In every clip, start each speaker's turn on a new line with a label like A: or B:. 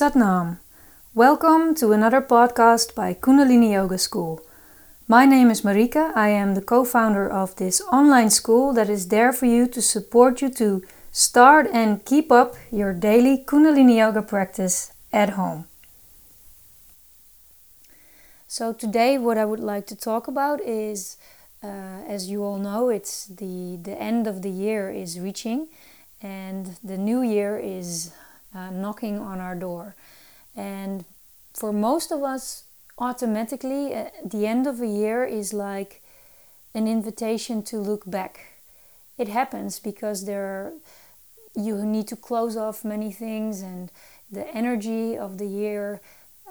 A: Satnam. Welcome to another podcast by Kundalini Yoga School. My name is Marika. I am the co founder of this online school that is there for you to support you to start and keep up your daily Kundalini Yoga practice at home. So, today, what I would like to talk about is uh, as you all know, it's the, the end of the year is reaching and the new year is uh, knocking on our door. And for most of us, automatically, uh, the end of a year is like an invitation to look back. It happens because there are, you need to close off many things, and the energy of the year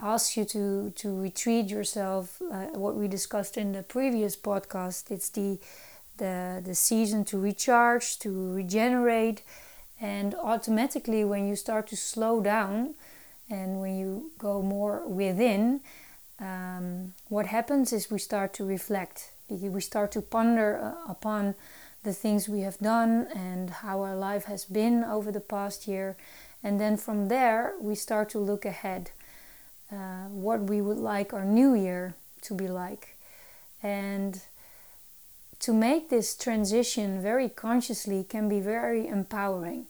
A: asks you to to retreat yourself. Uh, what we discussed in the previous podcast, it's the the the season to recharge, to regenerate and automatically, when you start to slow down and when you go more within, um, what happens is we start to reflect. We start to ponder uh, upon the things we have done and how our life has been over the past year. And then from there, we start to look ahead uh, what we would like our new year to be like. And to make this transition very consciously can be very empowering.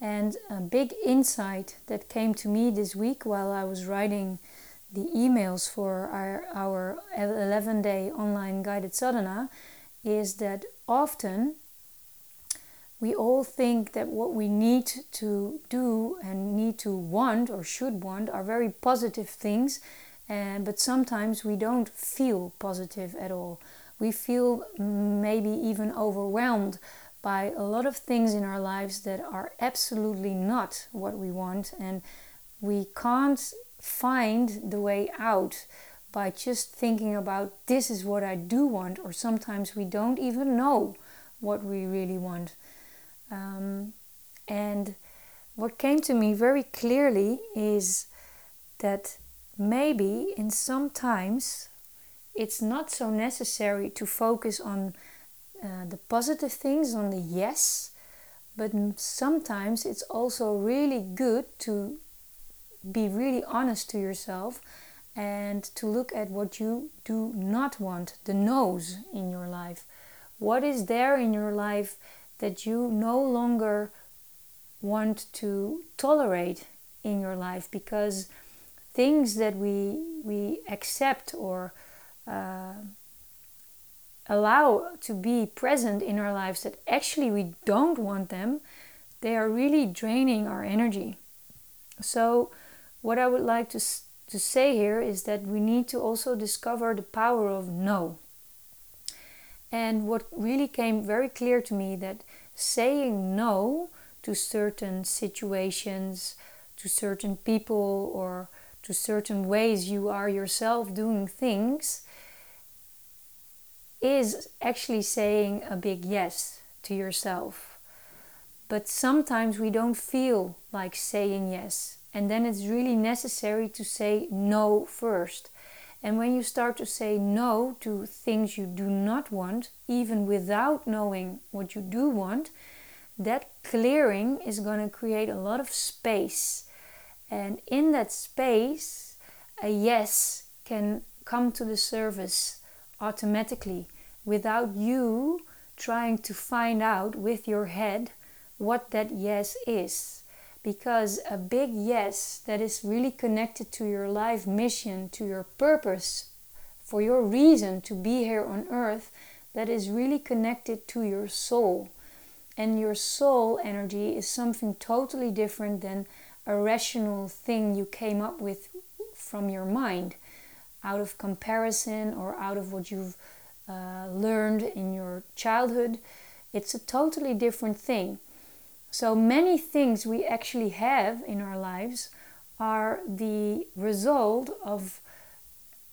A: And a big insight that came to me this week while I was writing the emails for our, our 11 day online guided sadhana is that often we all think that what we need to do and need to want or should want are very positive things, and, but sometimes we don't feel positive at all. We feel mm, maybe even overwhelmed by a lot of things in our lives that are absolutely not what we want, and we can't find the way out by just thinking about this is what I do want, or sometimes we don't even know what we really want. Um, and what came to me very clearly is that maybe in some times it's not so necessary to focus on uh, the positive things, on the yes, but sometimes it's also really good to be really honest to yourself and to look at what you do not want, the no's in your life. What is there in your life that you no longer want to tolerate in your life because things that we we accept or uh, allow to be present in our lives that actually we don't want them, they are really draining our energy. So, what I would like to, to say here is that we need to also discover the power of no. And what really came very clear to me that saying no to certain situations, to certain people, or to certain ways you are yourself doing things is actually saying a big yes to yourself. But sometimes we don't feel like saying yes, and then it's really necessary to say no first. And when you start to say no to things you do not want, even without knowing what you do want, that clearing is going to create a lot of space. And in that space, a yes can come to the surface automatically without you trying to find out with your head what that yes is. Because a big yes that is really connected to your life mission, to your purpose, for your reason to be here on earth, that is really connected to your soul. And your soul energy is something totally different than a rational thing you came up with from your mind out of comparison or out of what you've uh, learned in your childhood. It's a totally different thing. So many things we actually have in our lives are the result of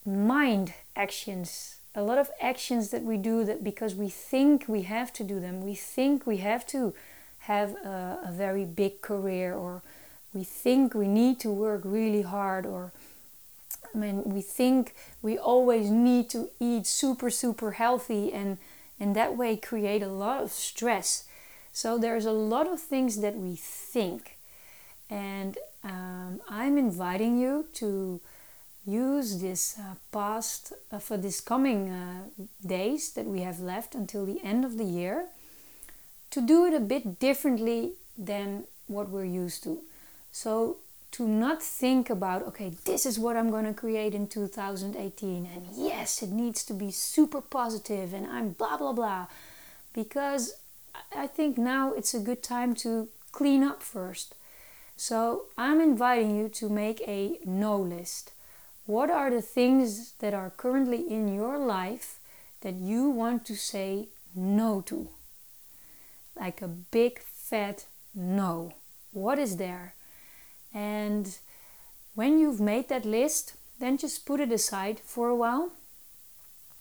A: mind actions. A lot of actions that we do that because we think we have to do them. We think we have to have a, a very big career or we think we need to work really hard or I mean, we think we always need to eat super, super healthy and, and that way create a lot of stress. So there's a lot of things that we think. And um, I'm inviting you to use this uh, past uh, for this coming uh, days that we have left until the end of the year to do it a bit differently than what we're used to. So to not think about okay this is what i'm going to create in 2018 and yes it needs to be super positive and i'm blah blah blah. Because i think now it's a good time to clean up first. So i'm inviting you to make a no list. What are the things that are currently in your life that you want to say no to? Like a big fat no. What is there and when you've made that list, then just put it aside for a while.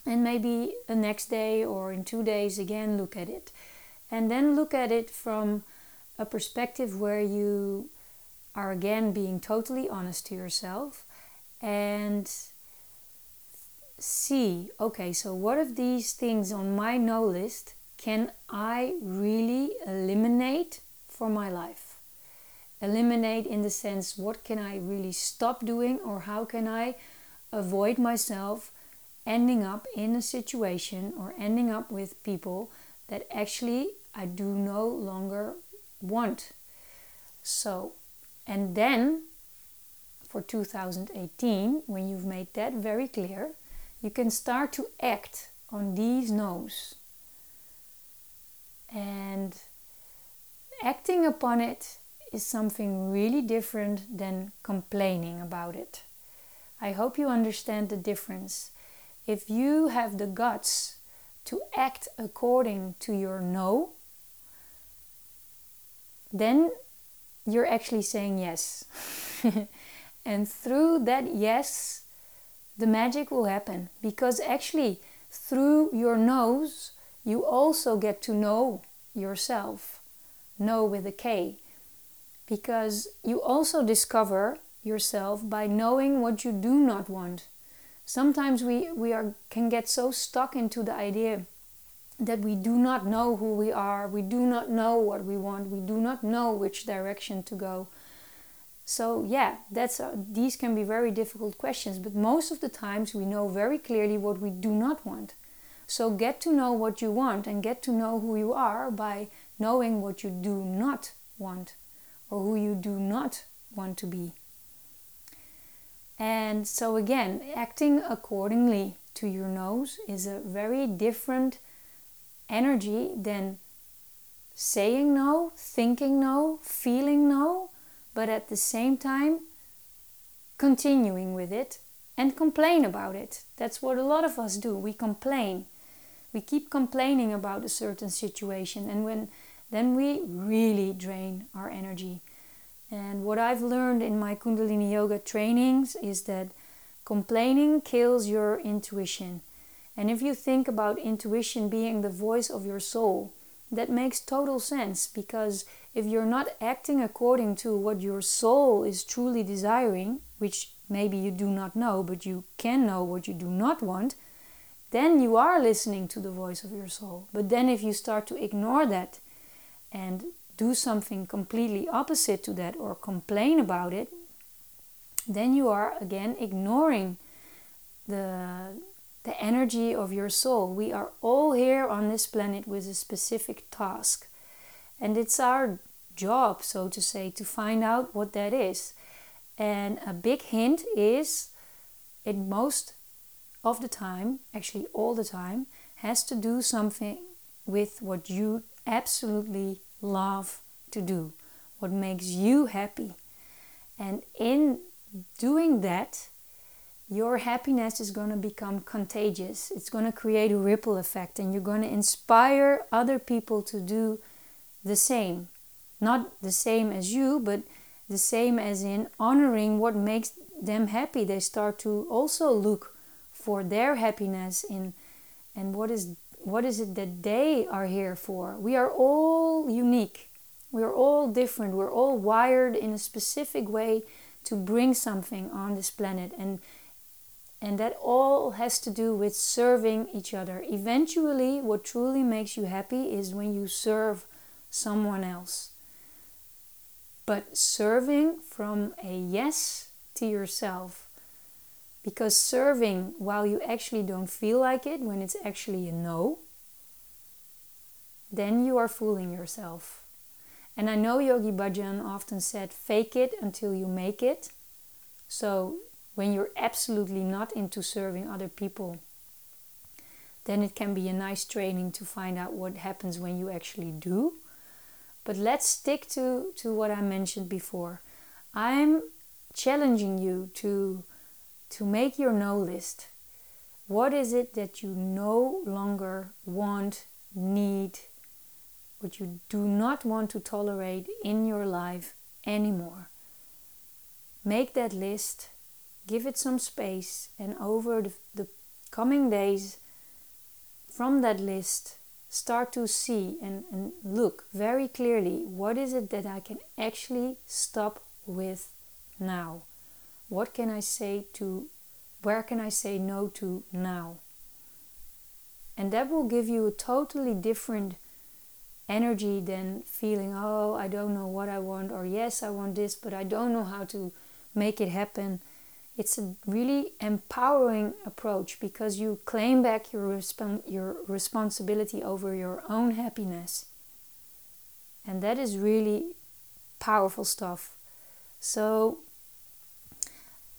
A: And maybe the next day or in two days again look at it. And then look at it from a perspective where you are again being totally honest to yourself and see okay, so what of these things on my no list can I really eliminate for my life? Eliminate in the sense what can I really stop doing or how can I avoid myself ending up in a situation or ending up with people that actually I do no longer want. So, and then for 2018, when you've made that very clear, you can start to act on these no's. And acting upon it is something really different than complaining about it. I hope you understand the difference. If you have the guts to act according to your no, then you're actually saying yes. and through that yes, the magic will happen because actually, through your no's, you also get to know yourself. Know with a K because you also discover yourself by knowing what you do not want. Sometimes we, we are, can get so stuck into the idea that we do not know who we are, we do not know what we want, we do not know which direction to go. So yeah, that's uh, these can be very difficult questions, but most of the times we know very clearly what we do not want. So get to know what you want and get to know who you are by knowing what you do not want or who you do not want to be. And so, again, acting accordingly to your no's is a very different energy than saying no, thinking no, feeling no, but at the same time continuing with it and complain about it. That's what a lot of us do. We complain. We keep complaining about a certain situation, and when then we really drain our energy. And what I've learned in my Kundalini Yoga trainings is that complaining kills your intuition. And if you think about intuition being the voice of your soul, that makes total sense because if you're not acting according to what your soul is truly desiring, which maybe you do not know, but you can know what you do not want, then you are listening to the voice of your soul. But then if you start to ignore that and do something completely opposite to that or complain about it, then you are again ignoring the the energy of your soul. We are all here on this planet with a specific task. And it's our job, so to say, to find out what that is. And a big hint is it most of the time, actually all the time, has to do something with what you absolutely love to do, what makes you happy. And in doing that, your happiness is going to become contagious. It's going to create a ripple effect, and you're going to inspire other people to do the same. Not the same as you, but the same as in honoring what makes them happy. They start to also look for their happiness in and what is what is it that they are here for? We are all unique. We are all different. We're all wired in a specific way to bring something on this planet and and that all has to do with serving each other. Eventually, what truly makes you happy is when you serve someone else. but serving from a yes to yourself. Because serving while you actually don't feel like it, when it's actually a no, then you are fooling yourself. And I know Yogi Bhajan often said, fake it until you make it. So when you're absolutely not into serving other people, then it can be a nice training to find out what happens when you actually do. But let's stick to, to what I mentioned before. I'm challenging you to, to make your no list. What is it that you no longer want, need, what you do not want to tolerate in your life anymore? Make that list, give it some space, and over the, the coming days, from that list, start to see and, and look very clearly what is it that I can actually stop with now? What can I say to, where can I say no to now? And that will give you a totally different energy than feeling, oh, I don't know what I want, or yes, I want this, but I don't know how to make it happen. It's a really empowering approach because you claim back your, resp- your responsibility over your own happiness. And that is really powerful stuff. So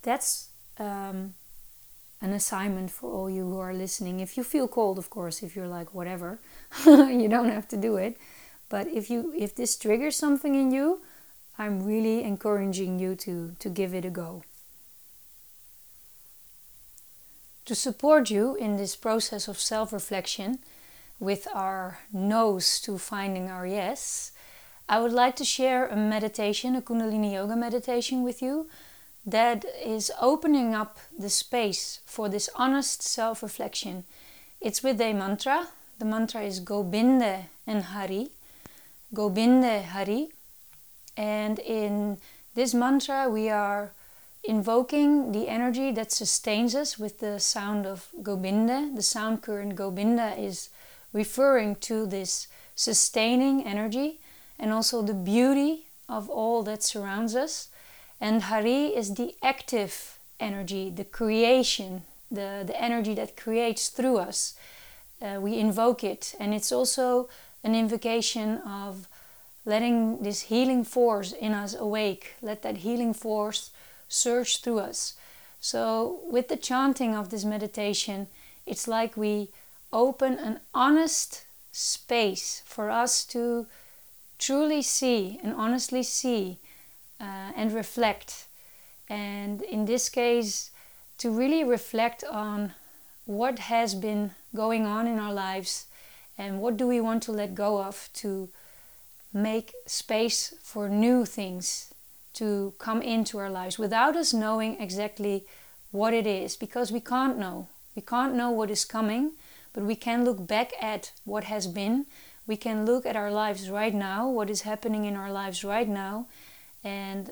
A: that's um, an assignment for all you who are listening. If you feel cold, of course, if you're like whatever, you don't have to do it. But if you if this triggers something in you, I'm really encouraging you to to give it a go. To support you in this process of self-reflection with our no's to finding our yes, I would like to share a meditation, a Kundalini yoga meditation with you that is opening up the space for this honest self reflection. It's with a mantra. The mantra is Gobinde and Hari. Gobinde Hari. And in this mantra, we are invoking the energy that sustains us with the sound of Gobinde. The sound current Gobinde is referring to this sustaining energy and also the beauty of all that surrounds us. And Hari is the active energy, the creation, the, the energy that creates through us. Uh, we invoke it, and it's also an invocation of letting this healing force in us awake. Let that healing force surge through us. So, with the chanting of this meditation, it's like we open an honest space for us to truly see and honestly see uh, and reflect. And in this case, to really reflect on what has been going on in our lives and what do we want to let go of to make space for new things to come into our lives without us knowing exactly what it is because we can't know. We can't know what is coming, but we can look back at what has been. We can look at our lives right now, what is happening in our lives right now, and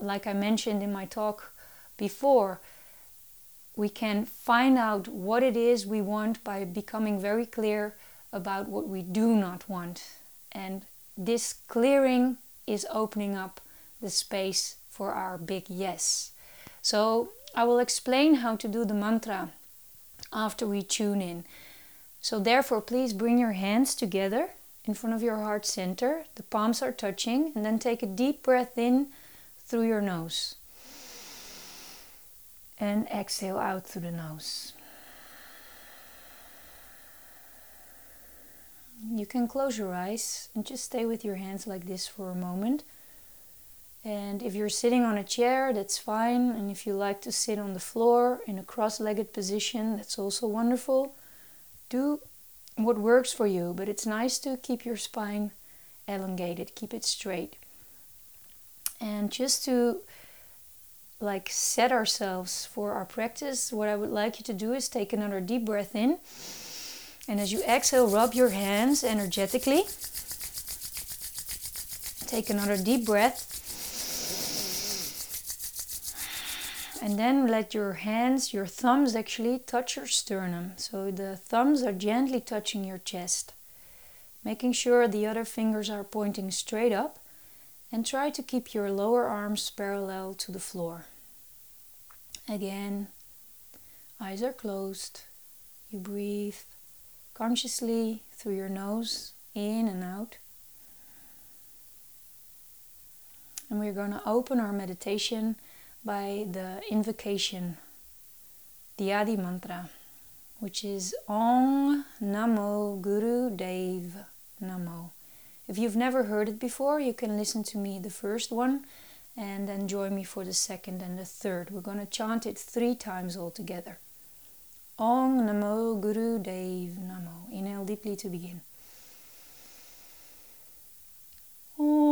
A: like I mentioned in my talk before, we can find out what it is we want by becoming very clear about what we do not want. And this clearing is opening up the space for our big yes. So I will explain how to do the mantra after we tune in. So, therefore, please bring your hands together in front of your heart center. The palms are touching, and then take a deep breath in through your nose. And exhale out through the nose. You can close your eyes and just stay with your hands like this for a moment. And if you're sitting on a chair, that's fine. And if you like to sit on the floor in a cross legged position, that's also wonderful. Do what works for you, but it's nice to keep your spine elongated, keep it straight. And just to like set ourselves for our practice, what I would like you to do is take another deep breath in. And as you exhale, rub your hands energetically. Take another deep breath. And then let your hands, your thumbs actually touch your sternum. So the thumbs are gently touching your chest, making sure the other fingers are pointing straight up. and try to keep your lower arms parallel to the floor. Again, eyes are closed. You breathe consciously through your nose, in and out. And we're going to open our meditation by the invocation, the Adi mantra, which is Om Namo Guru Dev Namo. If you've never heard it before, you can listen to me the first one and then join me for the second and the third. We're going to chant it three times all together. Om Namo Guru Dev Namo. Inhale deeply to begin. relax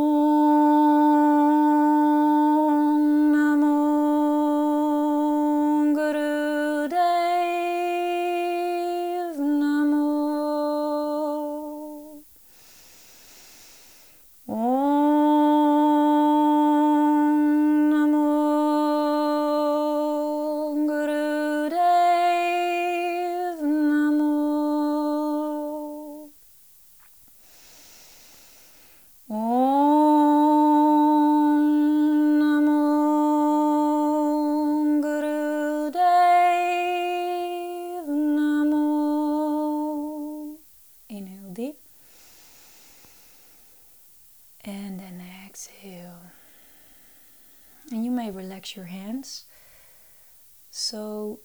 A: So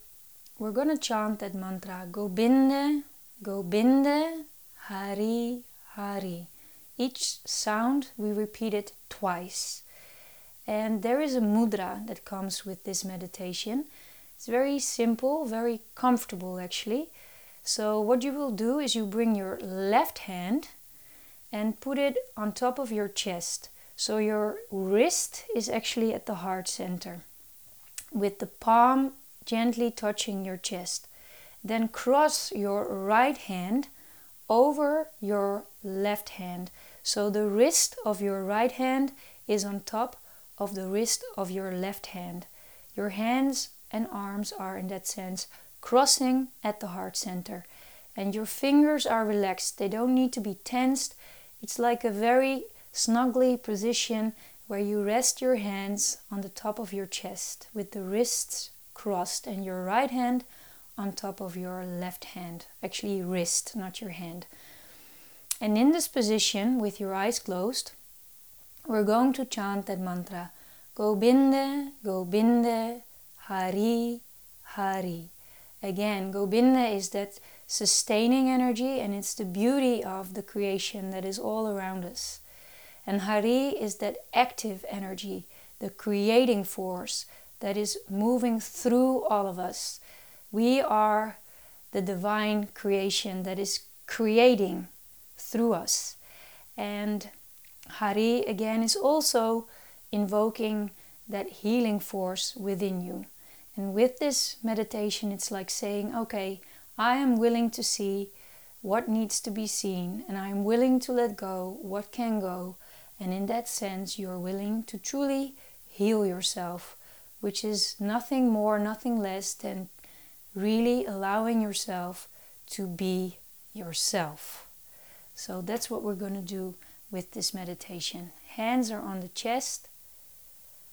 A: we're to chant that mantra Gobinde, Gobinde, Hari, Hari. Each sound we repeat it twice. And there is a mudra that comes with this meditation. It's very simple, very comfortable actually. So, what you will do is you bring your left hand and put it on top of your chest. So your wrist is actually at the heart center with the palm gently touching your chest. Then cross your right hand over your left hand. So the wrist of your right hand is on top of the wrist of your left hand. Your hands and arms are, in that sense, crossing at the heart center. And your fingers are relaxed, they don't need to be tensed. It's like a very snugly position where you rest your hands on the top of your chest with the wrists crossed and your right hand on top of your left hand. Actually, wrist, not your hand. And in this position, with your eyes closed, we're going to chant that mantra Gobinde, Gobinde, Hari, Hari. Again, Gobinde is that sustaining energy and it's the beauty of the creation that is all around us. And Hari is that active energy, the creating force that is moving through all of us. We are the divine creation that is creating through us. And Hari again is also invoking that healing force within you. And with this meditation, it's like saying, okay, I am willing to see what needs to be seen, and I am willing to let go what can go, and in that sense, you're willing to truly heal yourself, which is nothing more, nothing less than really allowing yourself to be yourself. So that's what we're going to do with this meditation. Hands are on the chest,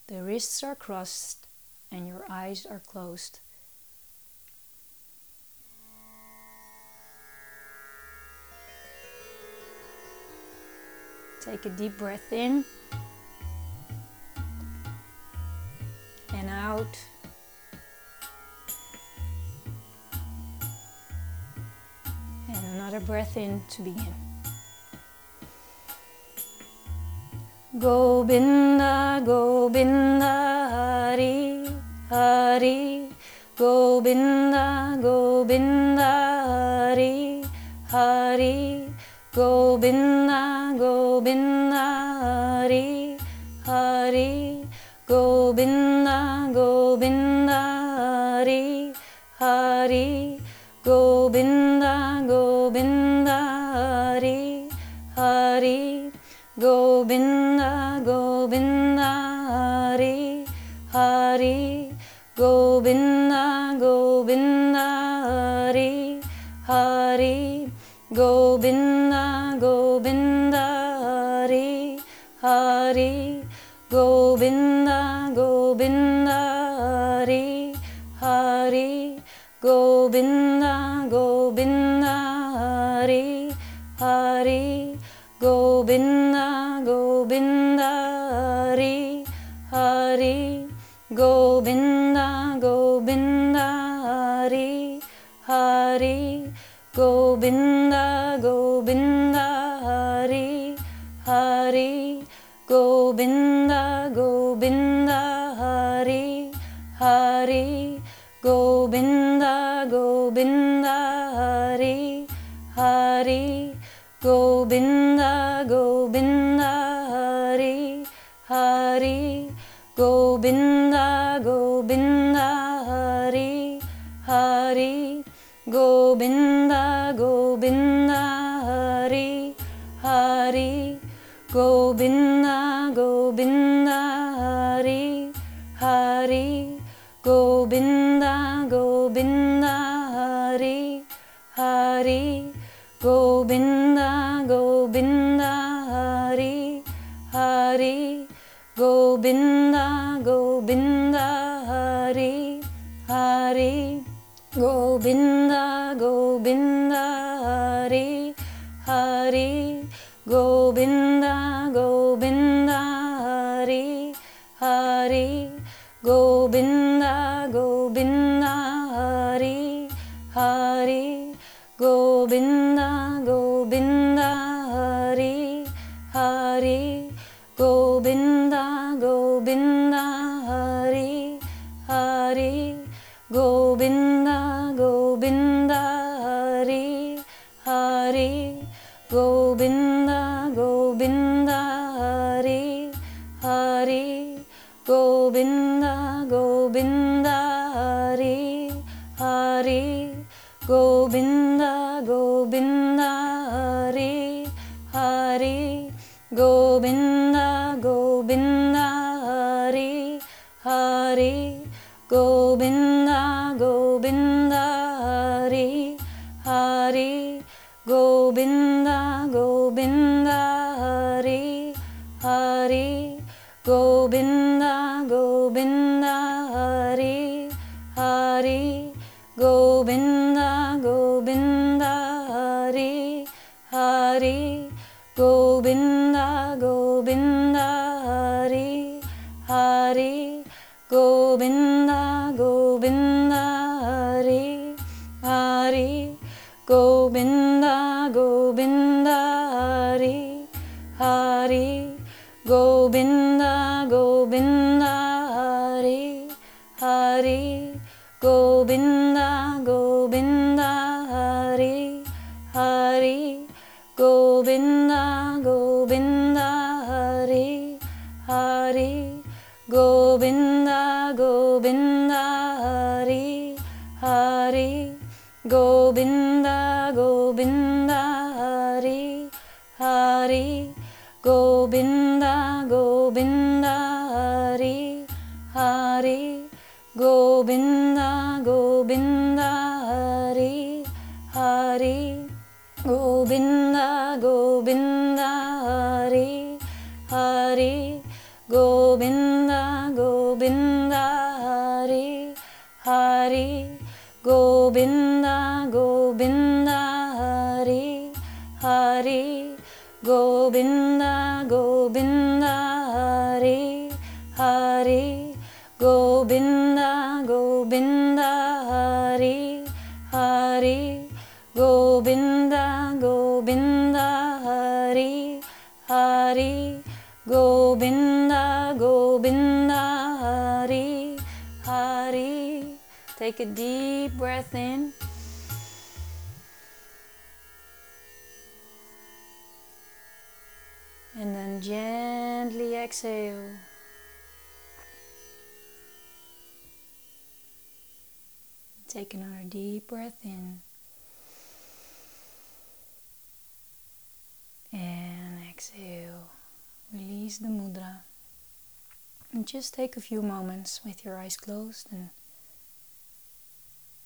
A: the wrists are crossed, and your eyes are closed. Take a deep breath in and out. And another breath in to begin. Gobinda, Gobinda, Hari, Hari, Gobinda, Gobinda, Hari, Hari, Gobinda. Gobinda Hari Hari Gobinda Gobinda Hari Hari Gobinda Gobinda Hari Hari Gobinda Gobinda Hari Hari Gobinda Gobinda Hari Hari Gobinda Govinda, Govinda, Hari, Hari, Govinda, Govinda, Hari, Hari, Govinda, Govinda, Hari, Hari, Govinda, Govinda, Hari, Hari, Govinda, bin. Hari, Govinda, Govinda, Hari, Govinda, Govinda, Hari, Hari, Govinda, Govinda, Govinda, Hari, Hari, Govinda, Govinda, Hari, Hari. Take a deep breath in. And then gently exhale. Take another deep breath in. And exhale. Release the mudra. And just take a few moments with your eyes closed and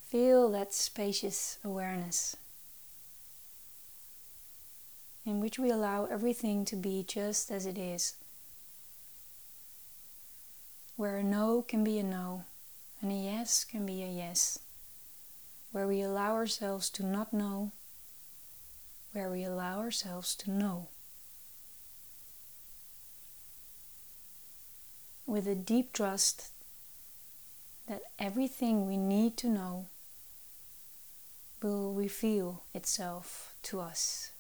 A: feel that spacious awareness in which we allow everything to be just as it is. where a no can be a no and a yes can be a yes, where we allow ourselves to not know, where we allow ourselves to know. With a deep trust that everything we need to know will reveal itself to us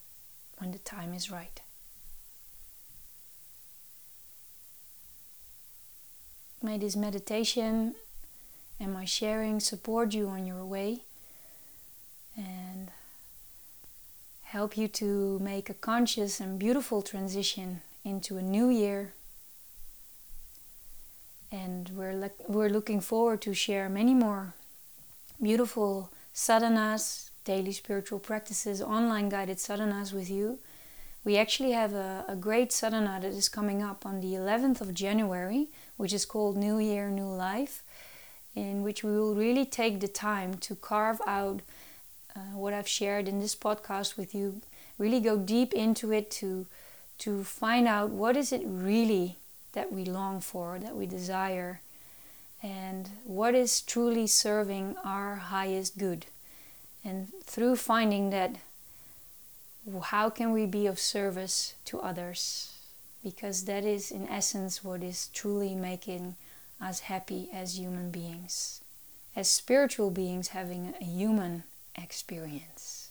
A: when the time is right. May this meditation and my sharing support you on your way and help you to make a conscious and beautiful transition into a new year. And we're, we're looking forward to share many more beautiful sadhanas, daily spiritual practices, online guided sadhanas with you. We actually have a, a great sadhana that is coming up on the 11th of January, which is called New Year, New Life in which we will really take the time to carve out uh, what I've shared in this podcast with you, really go deep into it to to find out what is it really that we long for, that we desire, and what is truly serving our highest good. And through finding that, how can we be of service to others? Because that is, in essence, what is truly making us happy as human beings, as spiritual beings having a human experience.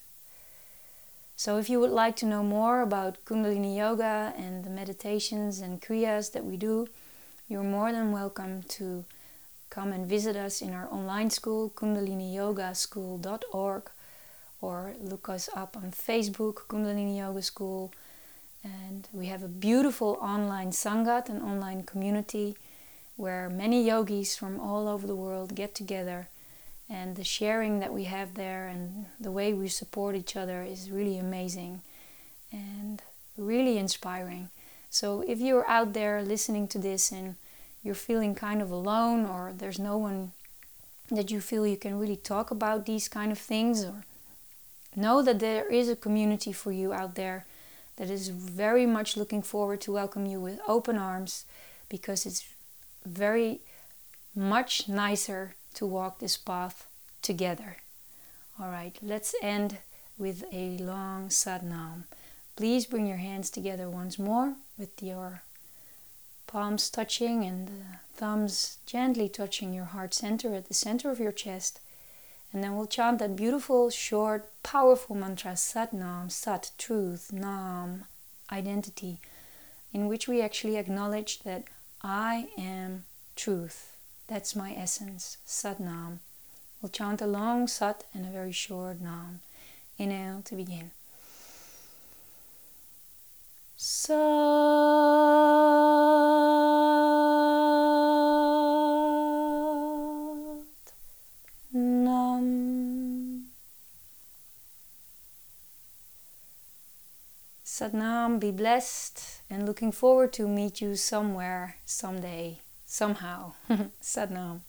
A: So, if you would like to know more about Kundalini Yoga and the meditations and kriyas that we do, you're more than welcome to come and visit us in our online school, kundaliniyogaschool.org, or look us up on Facebook, Kundalini Yoga School. And we have a beautiful online Sangat, an online community where many yogis from all over the world get together and the sharing that we have there and the way we support each other is really amazing and really inspiring. So if you're out there listening to this and you're feeling kind of alone or there's no one that you feel you can really talk about these kind of things or know that there is a community for you out there that is very much looking forward to welcome you with open arms because it's very much nicer to walk this path together. All right, let's end with a long Satnam. Please bring your hands together once more with your palms touching and the thumbs gently touching your heart center at the center of your chest. And then we'll chant that beautiful, short, powerful mantra Satnam, Sat, truth, Nam, identity, in which we actually acknowledge that I am truth. That's my essence, Sat Nam. We'll chant a long Sat and a very short Nam. Inhale to begin. Sat Nam. Satnam, be blessed and looking forward to meet you somewhere, someday, somehow. Satnam.